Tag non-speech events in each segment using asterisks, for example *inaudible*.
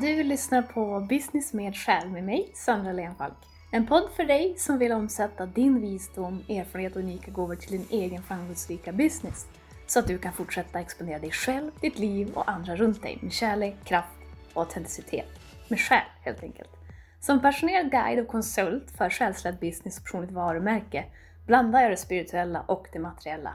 Du lyssnar på Business med själ med mig, Sandra Lenfalk. En podd för dig som vill omsätta din visdom, erfarenhet och unika gåvor till din egen framgångsrika business. Så att du kan fortsätta exponera dig själv, ditt liv och andra runt dig med kärlek, kraft och autenticitet. Med själ helt enkelt. Som passionerad guide och konsult för själsledd business och personligt varumärke blandar jag det spirituella och det materiella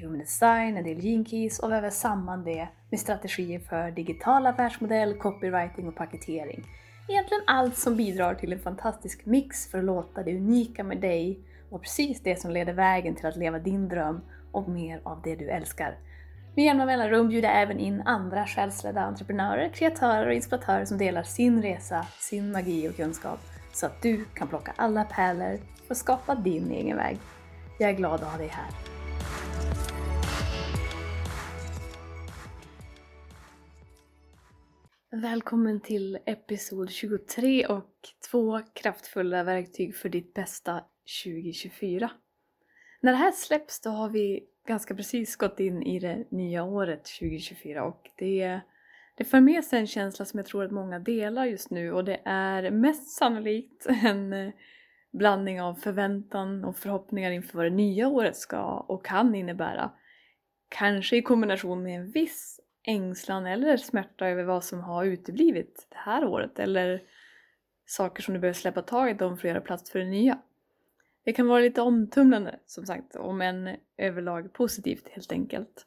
human design, en del gene keys och väver samman det med strategier för digital affärsmodell, copywriting och paketering. Egentligen allt som bidrar till en fantastisk mix för att låta det unika med dig och precis det som leder vägen till att leva din dröm och mer av det du älskar. Med jämna mellanrum bjuder jag även in andra själsledda entreprenörer, kreatörer och inspiratörer som delar sin resa, sin magi och kunskap så att du kan plocka alla pärlor och skapa din egen väg. Jag är glad att ha dig här. Välkommen till episod 23 och två kraftfulla verktyg för ditt bästa 2024. När det här släpps då har vi ganska precis gått in i det nya året 2024 och det, det för med sig en känsla som jag tror att många delar just nu och det är mest sannolikt en eh, blandning av förväntan och förhoppningar inför vad det nya året ska och kan innebära. Kanske i kombination med en viss ängslan eller smärta över vad som har uteblivit det här året eller saker som du behöver släppa taget om för att göra plats för det nya. Det kan vara lite omtumlande som sagt, om en överlag positivt helt enkelt.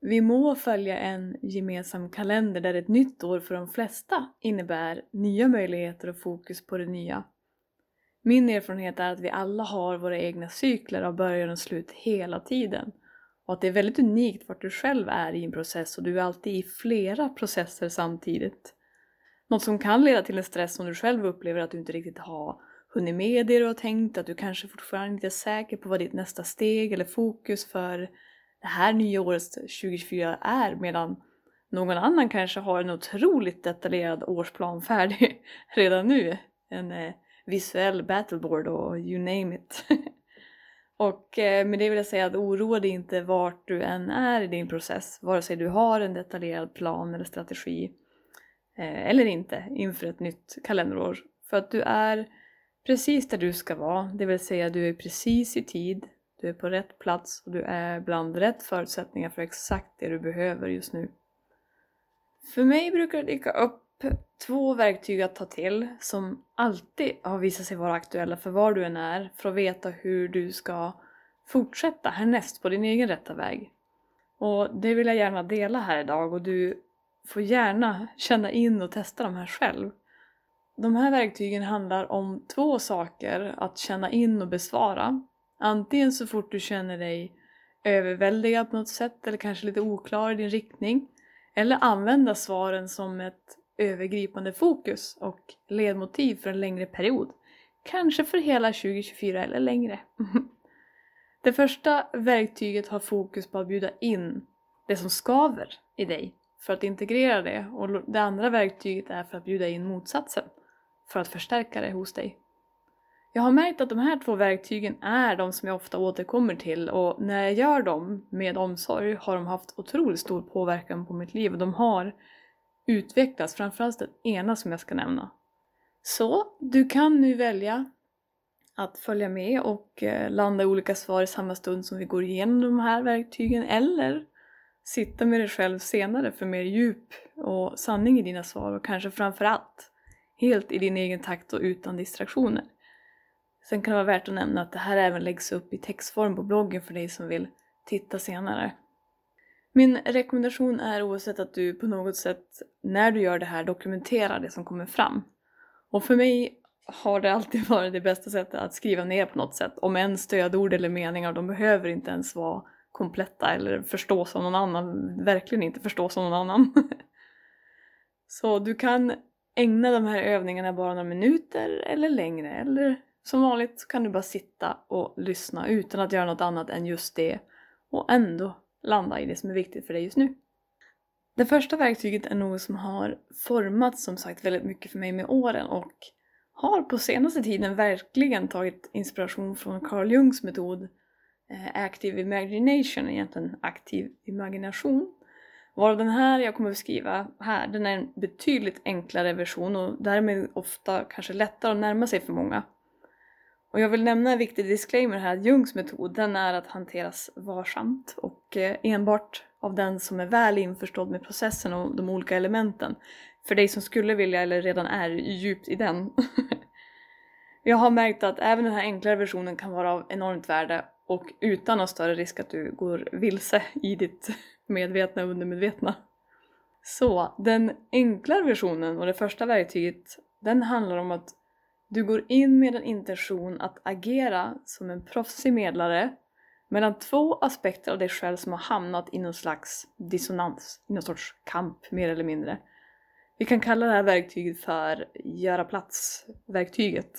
Vi må följa en gemensam kalender där ett nytt år för de flesta innebär nya möjligheter och fokus på det nya. Min erfarenhet är att vi alla har våra egna cykler av början och slut hela tiden och att det är väldigt unikt vart du själv är i en process och du är alltid i flera processer samtidigt. Något som kan leda till en stress om du själv upplever att du inte riktigt har hunnit med det du har tänkt, att du kanske fortfarande inte är säker på vad ditt nästa steg eller fokus för det här nya året 2024 är medan någon annan kanske har en otroligt detaljerad årsplan färdig *laughs* redan nu. En eh, visuell battleboard och you name it. *laughs* Och eh, med det vill jag säga att oroa dig inte vart du än är i din process, vare sig du har en detaljerad plan eller strategi eh, eller inte inför ett nytt kalenderår. För att du är precis där du ska vara, det vill säga du är precis i tid, du är på rätt plats och du är bland rätt förutsättningar för exakt det du behöver just nu. För mig brukar det dyka upp två verktyg att ta till som alltid har visat sig vara aktuella för var du än är för att veta hur du ska fortsätta härnäst på din egen rätta väg. Och det vill jag gärna dela här idag och du får gärna känna in och testa de här själv. De här verktygen handlar om två saker att känna in och besvara. Antingen så fort du känner dig överväldigad på något sätt eller kanske lite oklar i din riktning. Eller använda svaren som ett övergripande fokus och ledmotiv för en längre period. Kanske för hela 2024 eller längre. *laughs* Det första verktyget har fokus på att bjuda in det som skaver i dig för att integrera det och det andra verktyget är för att bjuda in motsatsen för att förstärka det hos dig. Jag har märkt att de här två verktygen är de som jag ofta återkommer till och när jag gör dem med omsorg har de haft otroligt stor påverkan på mitt liv och de har utvecklas, framförallt den ena som jag ska nämna. Så du kan nu välja att följa med och eh, landa i olika svar i samma stund som vi går igenom de här verktygen eller sitta med dig själv senare för mer djup och sanning i dina svar och kanske framförallt helt i din egen takt och utan distraktioner. Sen kan det vara värt att nämna att det här även läggs upp i textform på bloggen för dig som vill titta senare. Min rekommendation är oavsett att du på något sätt när du gör det här dokumenterar det som kommer fram. Och för mig har det alltid *laughs* varit det bästa sättet att skriva ner på något sätt. Om en stödord eller meningar, de behöver inte ens vara kompletta eller förstås av någon annan, verkligen inte förstås av någon annan. *laughs* Så du kan ägna de här övningarna bara några minuter eller längre eller som vanligt så kan du bara sitta och lyssna utan att göra något annat än just det och ändå landa i det som är viktigt för dig just nu. Det första verktyget är något som har formats som sagt väldigt mycket för mig med åren och har på senaste tiden verkligen tagit inspiration från Carl Jungs metod eh, Active Imagination, egentligen aktiv imagination. Varav den här jag kommer att beskriva här, den är en betydligt enklare version och därmed ofta kanske lättare att närma sig för många. Och jag vill nämna en viktig disclaimer här att Jungs metod den är att hanteras varsamt och eh, enbart av den som är väl införstådd med processen och de olika elementen. För dig som skulle vilja eller redan är djupt i den. *laughs* jag har märkt att även den här enklare versionen kan vara av enormt värde och utan någon större risk att du går vilse i ditt *laughs* medvetna och undermedvetna. Så den enklare versionen och det första verktyget den handlar om att du går in med en intention att agera som en proffsig medlare mellan två aspekter av dig själv som har hamnat i någon slags dissonans, i någon sorts kamp mer eller mindre. Vi kan kalla det här verktyget för göra plats-verktyget.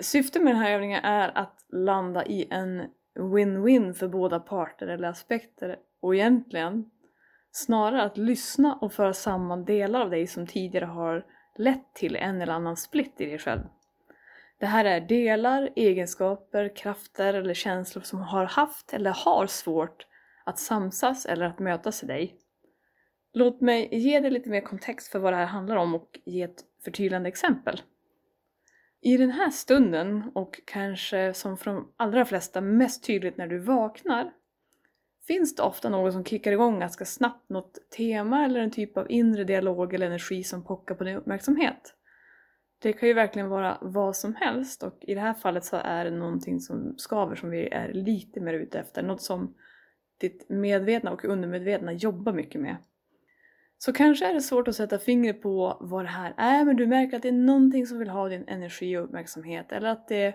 Syftet med den här övningen är att landa i en win-win för båda parter eller aspekter och egentligen snarare att lyssna och föra samman delar av dig som tidigare har lett till en eller annan split i dig själv. Det här är delar, egenskaper, krafter eller känslor som har haft eller har svårt att samsas eller att mötas i dig. Låt mig ge dig lite mer kontext för vad det här handlar om och ge ett förtydligande exempel. I den här stunden, och kanske som för de allra flesta mest tydligt när du vaknar, finns det ofta något som kickar igång ganska snabbt, något tema eller en typ av inre dialog eller energi som pockar på din uppmärksamhet. Det kan ju verkligen vara vad som helst och i det här fallet så är det någonting som skaver som vi är lite mer ute efter, något som ditt medvetna och undermedvetna jobbar mycket med. Så kanske är det svårt att sätta fingret på vad det här är men du märker att det är någonting som vill ha din energi och uppmärksamhet eller att det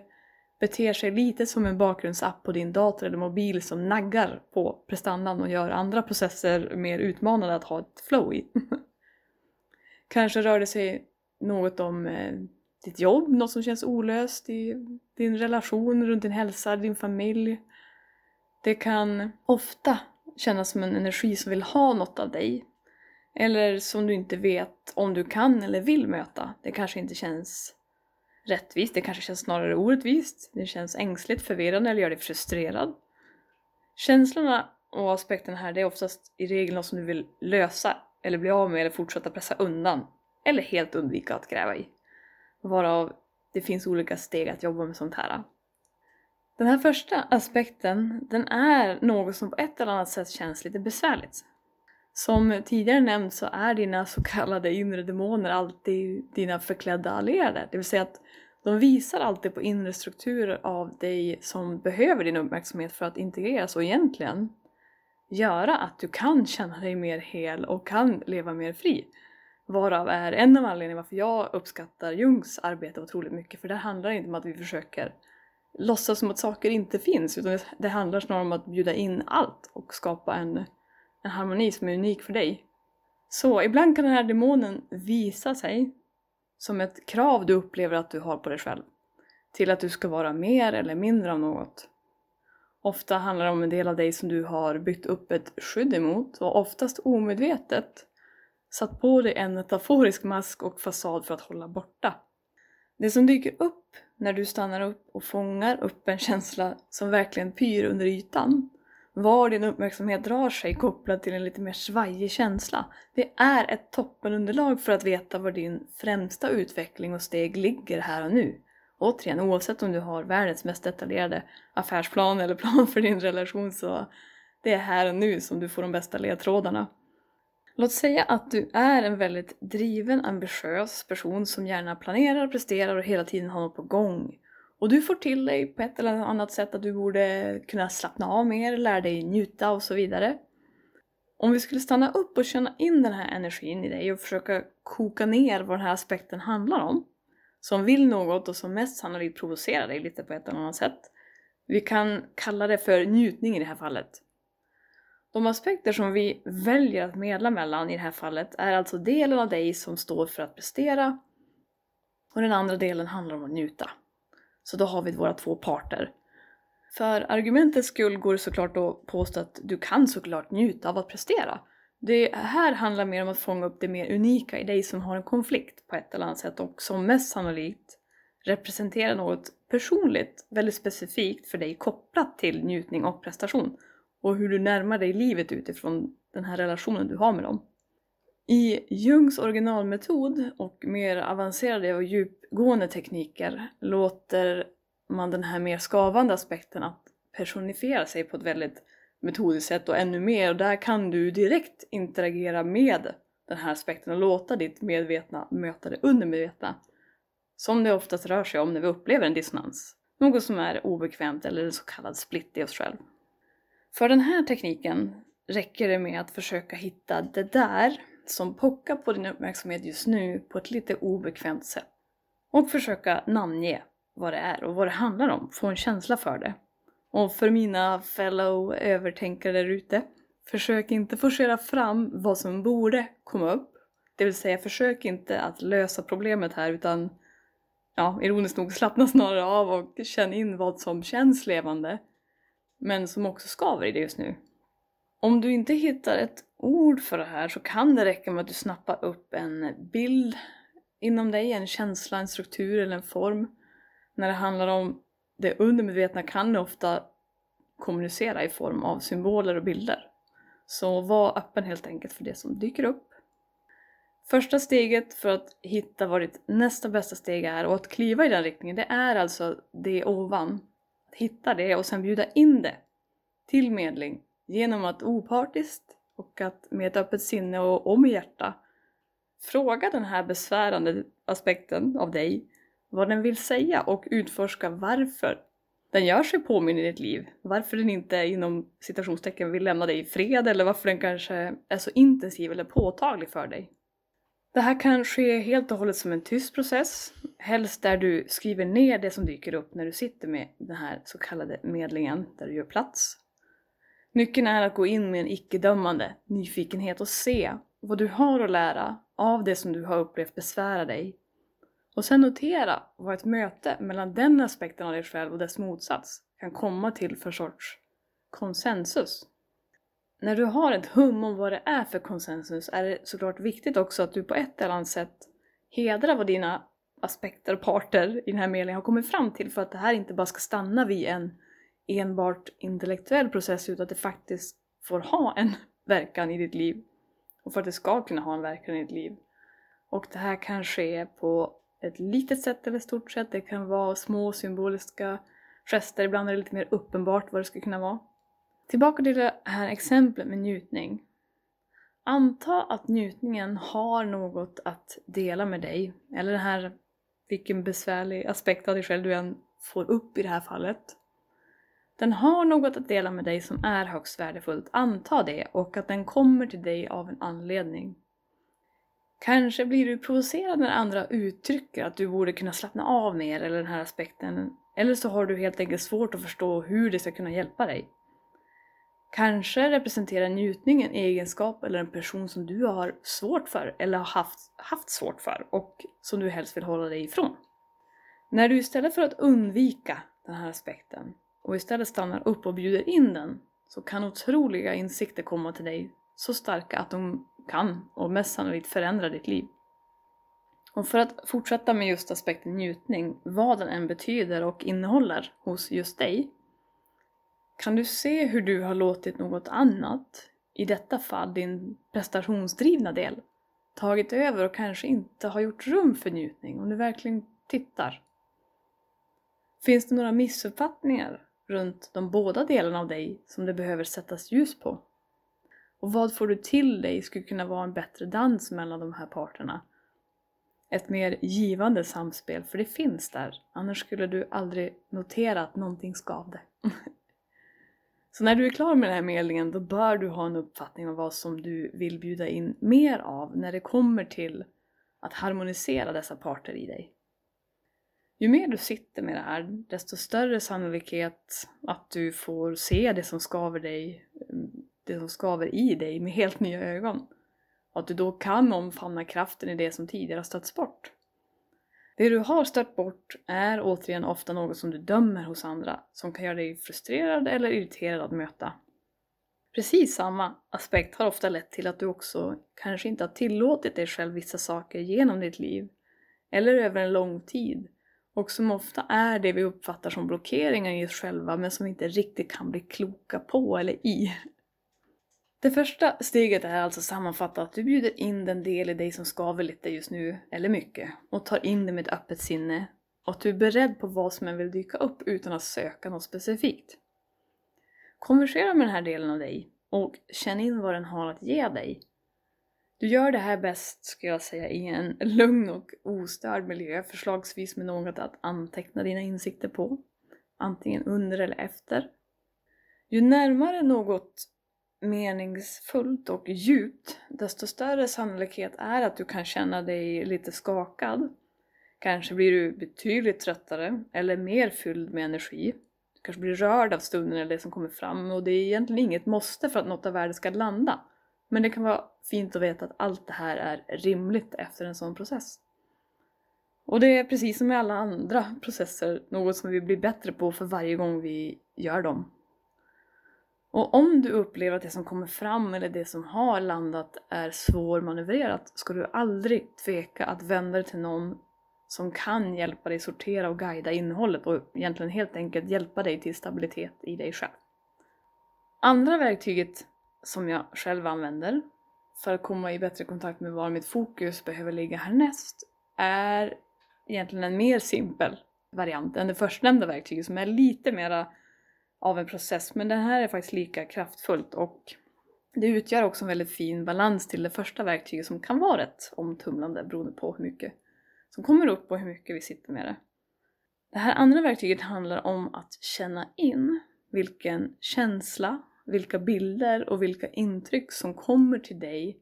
beter sig lite som en bakgrundsapp på din dator eller mobil som naggar på prestandan och gör andra processer mer utmanande att ha ett flow i. *laughs* Kanske rör det sig något om eh, ditt jobb, något som känns olöst i din relation, runt din hälsa, din familj. Det kan ofta kännas som en energi som vill ha något av dig. Eller som du inte vet om du kan eller vill möta. Det kanske inte känns rättvist, det kanske känns snarare orättvist, det känns ängsligt, förvirrande eller gör dig frustrerad. Känslorna och aspekterna här, det är oftast i regel något som du vill lösa eller bli av med eller fortsätta pressa undan eller helt undvika att gräva i. Varav det finns olika steg att jobba med sånt här. Den här första aspekten, den är något som på ett eller annat sätt känns lite besvärligt. Som tidigare nämnt så är dina så kallade inre demoner alltid dina förklädda allierade. Det vill säga att de visar alltid på inre strukturer av dig som behöver din uppmärksamhet för att integreras och egentligen göra att du kan känna dig mer hel och kan leva mer fri. Varav är en av anledningarna varför jag uppskattar Jungs arbete otroligt mycket för det handlar inte om att vi försöker låtsas som att saker inte finns utan det handlar snarare om att bjuda in allt och skapa en, en harmoni som är unik för dig. Så ibland kan den här demonen visa sig som ett krav du upplever att du har på dig själv. Till att du ska vara mer eller mindre av något. Ofta handlar det om en del av dig som du har byggt upp ett skydd emot och oftast omedvetet satt på dig en metaforisk mask och fasad för att hålla borta. Det som dyker upp när du stannar upp och fångar upp en känsla som verkligen pyr under ytan, var din uppmärksamhet drar sig kopplat till en lite mer svajig känsla, det är ett toppenunderlag för att veta var din främsta utveckling och steg ligger här och nu. Återigen, oavsett om du har världens mest detaljerade affärsplan eller plan för din relation så det är här och nu som du får de bästa ledtrådarna. Låt säga att du är en väldigt driven, ambitiös person som gärna planerar, presterar och hela tiden har något på gång. Och du får till dig på ett eller annat sätt att du borde kunna slappna av mer, lära dig njuta och så vidare. Om vi skulle stanna upp och känna in den här energin i dig och försöka koka ner vad den här aspekten handlar om, som vill något och som mest sannolikt provocerar dig lite på ett eller annat sätt. Vi kan kalla det för njutning i det här fallet. De aspekter som vi väljer att medla mellan i det här fallet är alltså delen av dig som står för att prestera och den andra delen handlar om att njuta. Så då har vi våra två parter. För argumentets skull går det såklart att påstå att du kan såklart njuta av att prestera. Det här handlar mer om att fånga upp det mer unika i dig som har en konflikt på ett eller annat sätt och som mest sannolikt representerar något personligt, väldigt specifikt för dig kopplat till njutning och prestation och hur du närmar dig livet utifrån den här relationen du har med dem. I Jungs originalmetod och mer avancerade och djupgående tekniker låter man den här mer skavande aspekten att personifiera sig på ett väldigt metodiskt sätt och ännu mer och där kan du direkt interagera med den här aspekten och låta ditt medvetna möta det undermedvetna. Som det oftast rör sig om när vi upplever en dissonans. Något som är obekvämt eller en så kallad split i oss själv. För den här tekniken räcker det med att försöka hitta det där som pockar på din uppmärksamhet just nu på ett lite obekvämt sätt. Och försöka namnge vad det är och vad det handlar om, få en känsla för det. Och för mina fellow övertänkare där ute, försök inte forcera fram vad som borde komma upp. Det vill säga, försök inte att lösa problemet här utan ja, ironiskt nog slappna snarare av och känn in vad som känns levande men som också skaver i det just nu. Om du inte hittar ett ord för det här så kan det räcka med att du snappar upp en bild inom dig, en känsla, en struktur eller en form. När det handlar om det undermedvetna kan det ofta kommunicera i form av symboler och bilder. Så var öppen helt enkelt för det som dyker upp. Första steget för att hitta vad ditt nästa bästa steg är och att kliva i den riktningen, det är alltså det ovan. Att hitta det och sen bjuda in det till medling genom att opartiskt och att med ett öppet sinne och, om med hjärta fråga den här besvärande aspekten av dig vad den vill säga och utforska varför den gör sig påminn i ditt liv. Varför den inte inom citationstecken vill lämna dig i fred eller varför den kanske är så intensiv eller påtaglig för dig. Det här kan ske helt och hållet som en tyst process, helst där du skriver ner det som dyker upp när du sitter med den här så kallade medlingen, där du gör plats. Nyckeln är att gå in med en icke-dömande nyfikenhet och se vad du har att lära av det som du har upplevt besvära dig. Och sen notera vad ett möte mellan den aspekten av dig själv och dess motsats kan komma till för sorts konsensus. När du har ett hum om vad det är för konsensus är det såklart viktigt också att du på ett eller annat sätt hedrar vad dina aspekter och parter i den här meningen har kommit fram till för att det här inte bara ska stanna vid en enbart intellektuell process utan att det faktiskt får ha en verkan i ditt liv. Och för att det ska kunna ha en verkan i ditt liv. Och det här kan ske på ett litet sätt eller stort sätt. Det kan vara små symboliska gester, ibland är det lite mer uppenbart vad det ska kunna vara. Tillbaka till det här exemplet med njutning. Anta att njutningen har något att dela med dig, eller den här, vilken besvärlig aspekt av dig själv du än får upp i det här fallet. Den har något att dela med dig som är högst värdefullt, anta det, och att den kommer till dig av en anledning. Kanske blir du provocerad när andra uttrycker att du borde kunna slappna av mer eller den här aspekten, eller så har du helt enkelt svårt att förstå hur det ska kunna hjälpa dig. Kanske representerar njutning en egenskap eller en person som du har svårt för eller har haft, haft svårt för och som du helst vill hålla dig ifrån. När du istället för att undvika den här aspekten och istället stannar upp och bjuder in den så kan otroliga insikter komma till dig så starka att de kan och mest sannolikt förändra ditt liv. Och för att fortsätta med just aspekten njutning, vad den än betyder och innehåller hos just dig, kan du se hur du har låtit något annat, i detta fall din prestationsdrivna del, tagit över och kanske inte har gjort rum för njutning om du verkligen tittar? Finns det några missuppfattningar runt de båda delarna av dig som det behöver sättas ljus på? Och vad får du till dig skulle kunna vara en bättre dans mellan de här parterna? Ett mer givande samspel, för det finns där. Annars skulle du aldrig notera att någonting skavde. *laughs* Så när du är klar med den här medlingen då bör du ha en uppfattning om vad som du vill bjuda in mer av när det kommer till att harmonisera dessa parter i dig. Ju mer du sitter med det här, desto större sannolikhet att du får se det som skaver dig, mm, det som skaver i dig med helt nya ögon. Och att du då kan omfamna kraften i det som tidigare har stötts bort. Det du har stött bort är återigen ofta något som du dömer hos andra, som kan göra dig frustrerad eller irriterad att möta. Precis samma aspekt har ofta lett till att du också kanske inte har tillåtit dig själv vissa saker genom ditt liv, eller över en lång tid, och som ofta är det vi uppfattar som blockeringar i oss själva men som vi inte riktigt kan bli kloka på eller i. Det första steget är alltså sammanfattat att du bjuder in den del i dig som skaver lite just nu, eller mycket, och tar in det med ett öppet sinne. Och att du är beredd på vad som än vill dyka upp utan att söka något specifikt. Konversera med den här delen av dig och känn in vad den har att ge dig. Du gör det här bäst, skulle jag säga, i en lugn och ostörd miljö, förslagsvis med något att anteckna dina insikter på, antingen under eller efter. Ju närmare något meningsfullt och djupt, desto större sannolikhet är att du kan känna dig lite skakad. Kanske blir du betydligt tröttare eller mer fylld med energi. Du kanske blir rörd av stunden eller det som kommer fram och det är egentligen inget måste för att något av värde ska landa. Men det kan vara fint att veta att allt det här är rimligt efter en sån process. Och det är precis som med alla andra processer något som vi blir bättre på för varje gång vi gör dem. Och om du upplever att det som kommer fram eller det som har landat är svårmanövrerat ska du aldrig tveka att vända dig till någon som kan hjälpa dig sortera och guida innehållet och egentligen helt enkelt hjälpa dig till stabilitet i dig själv. Andra verktyget som jag själv använder för att komma i bättre kontakt med var mitt fokus behöver ligga härnäst är egentligen en mer simpel variant än det förstnämnda verktyget som är lite mera av en process men den här är faktiskt lika kraftfullt och det utgör också en väldigt fin balans till det första verktyget som kan vara rätt omtumlande beroende på hur mycket som kommer upp och hur mycket vi sitter med det. Det här andra verktyget handlar om att känna in vilken känsla, vilka bilder och vilka intryck som kommer till dig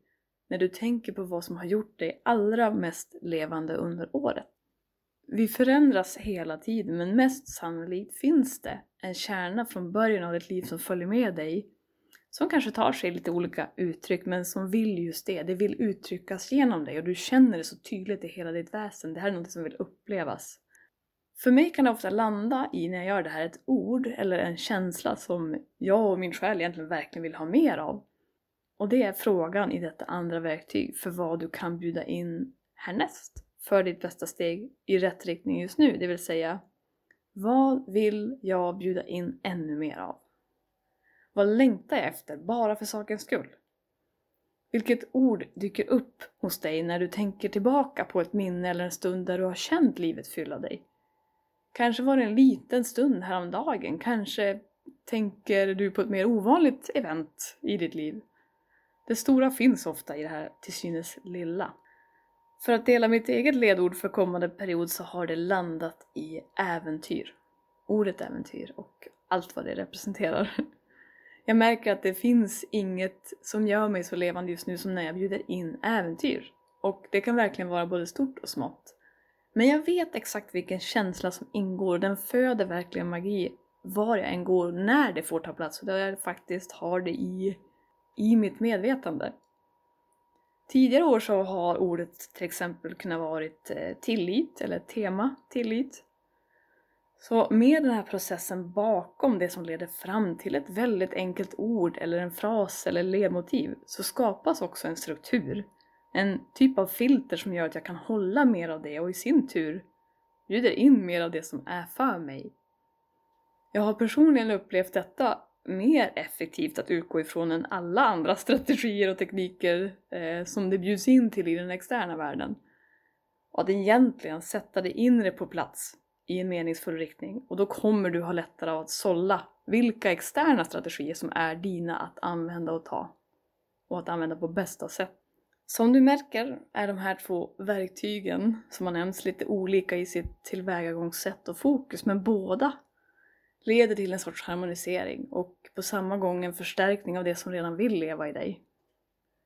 när du tänker på vad som har gjort dig allra mest levande under året. Vi förändras hela tiden men mest sannolikt finns det en kärna från början av ditt liv som följer med dig som kanske tar sig lite olika uttryck men som vill just det. Det vill uttryckas genom dig och du känner det så tydligt i hela ditt väsen. Det här är något som vill upplevas. För mig kan det ofta landa i när jag gör det här ett ord eller en känsla som jag och min själ egentligen verkligen vill ha mer av. Och det är frågan i detta andra verktyg för vad du kan bjuda in härnäst för ditt bästa steg i rätt riktning just nu. Det vill säga, vad vill jag bjuda in ännu mer av? Vad längtar jag efter bara för sakens skull? Vilket ord dyker upp hos dig när du tänker tillbaka på ett minne eller en stund där du har känt livet fylla dig? Kanske var det en liten stund häromdagen, kanske tänker du på ett mer ovanligt event i ditt liv. Det stora finns ofta i det här till synes lilla. För att dela mitt eget ledord för kommande period så har det landat i äventyr. Ordet äventyr och allt vad det representerar. Jag märker att det finns inget som gör mig så levande just nu som när jag bjuder in äventyr. Och det kan verkligen vara både stort och smått. Men jag vet exakt vilken känsla som ingår, den föder verkligen magi var jag än går, när det får ta plats och där jag faktiskt har det i, i mitt medvetande. Tidigare år så har ordet till exempel kunnat varit eh, tillit eller tema tillit. Så med den här processen bakom det som leder fram till ett väldigt enkelt ord eller en fras eller ledmotiv så skapas också en struktur. En typ av filter som gör att jag kan hålla mer av det och i sin tur bjuder in mer av det som är för mig. Jag har personligen upplevt detta mer effektivt att utgå ifrån än alla andra strategier och tekniker eh, som det bjuds in till i den externa världen. Och att egentligen sätta det inre på plats i en meningsfull riktning och då kommer du ha lättare av att sålla vilka externa strategier som är dina att använda och ta och att använda på bästa sätt. Som du märker är de här två verktygen som har nämnts lite olika i sitt tillvägagångssätt och fokus men båda leder till en sorts harmonisering och på samma gång en förstärkning av det som redan vill leva i dig.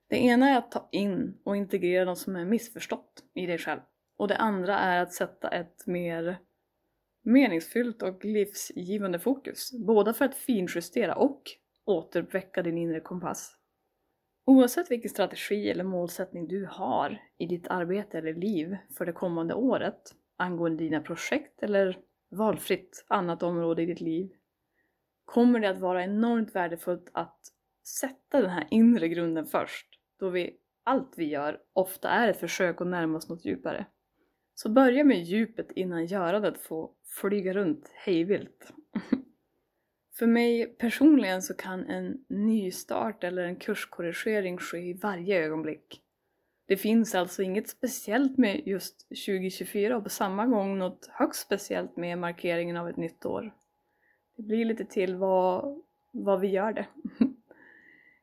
Det ena är att ta in och integrera de som är missförstått i dig själv och det andra är att sätta ett mer meningsfyllt och livsgivande fokus, båda för att finjustera och återuppväcka din inre kompass. Oavsett vilken strategi eller målsättning du har i ditt arbete eller liv för det kommande året angående dina projekt eller valfritt annat område i ditt liv kommer det att vara enormt värdefullt att sätta den här inre grunden först då vi, allt vi gör ofta är ett försök att närma oss något djupare. Så börja med djupet innan görandet får flyga runt hejvilt. *laughs* För mig personligen så kan en nystart eller en kurskorrigering ske i varje ögonblick. Det finns alltså inget speciellt med just 2024 och på samma gång något högst speciellt med markeringen av ett nytt år. Det blir lite till vad, vad vi gör det. *laughs*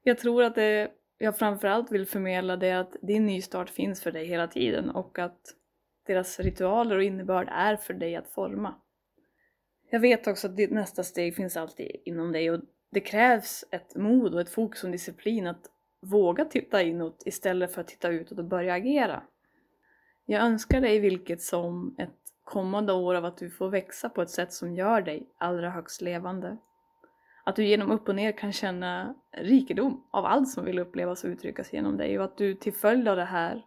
Jag tror att det jag framförallt vill förmedla det är att din nystart finns för dig hela tiden och att deras ritualer och innebörd är för dig att forma. Jag vet också att ditt nästa steg finns alltid inom dig och det krävs ett mod och ett fokus och disciplin att våga titta inåt istället för att titta utåt och börja agera. Jag önskar dig vilket som ett kommande år av att du får växa på ett sätt som gör dig allra högst levande. Att du genom upp och ner kan känna rikedom av allt som vill upplevas och uttryckas genom dig och att du till följd av det här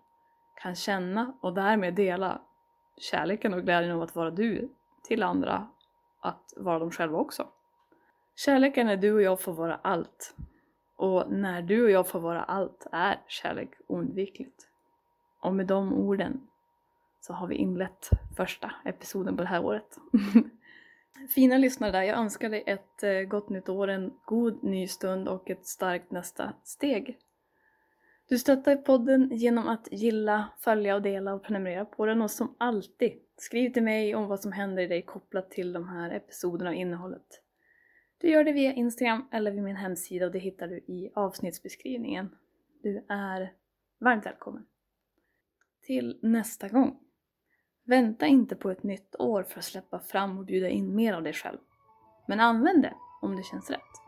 kan känna och därmed dela kärleken och glädjen av att vara du till andra, att vara dem själva också. Kärleken är du och jag får vara allt. Och när du och jag får vara allt är kärlek oundvikligt. Och med de orden så har vi inlett första episoden på det här året. *laughs* Fina lyssnare där, jag önskar dig ett eh, gott nytt år, en god ny stund och ett starkt nästa steg. Du stöttar podden genom att gilla, följa och dela och prenumerera på den och som alltid, skriv till mig om vad som händer i dig kopplat till de här episoderna och innehållet. Du gör det via Instagram eller vid min hemsida och det hittar du i avsnittsbeskrivningen. Du är varmt välkommen. Till nästa gång. Vänta inte på ett nytt år för att släppa fram och bjuda in mer av dig själv. Men använd det om det känns rätt.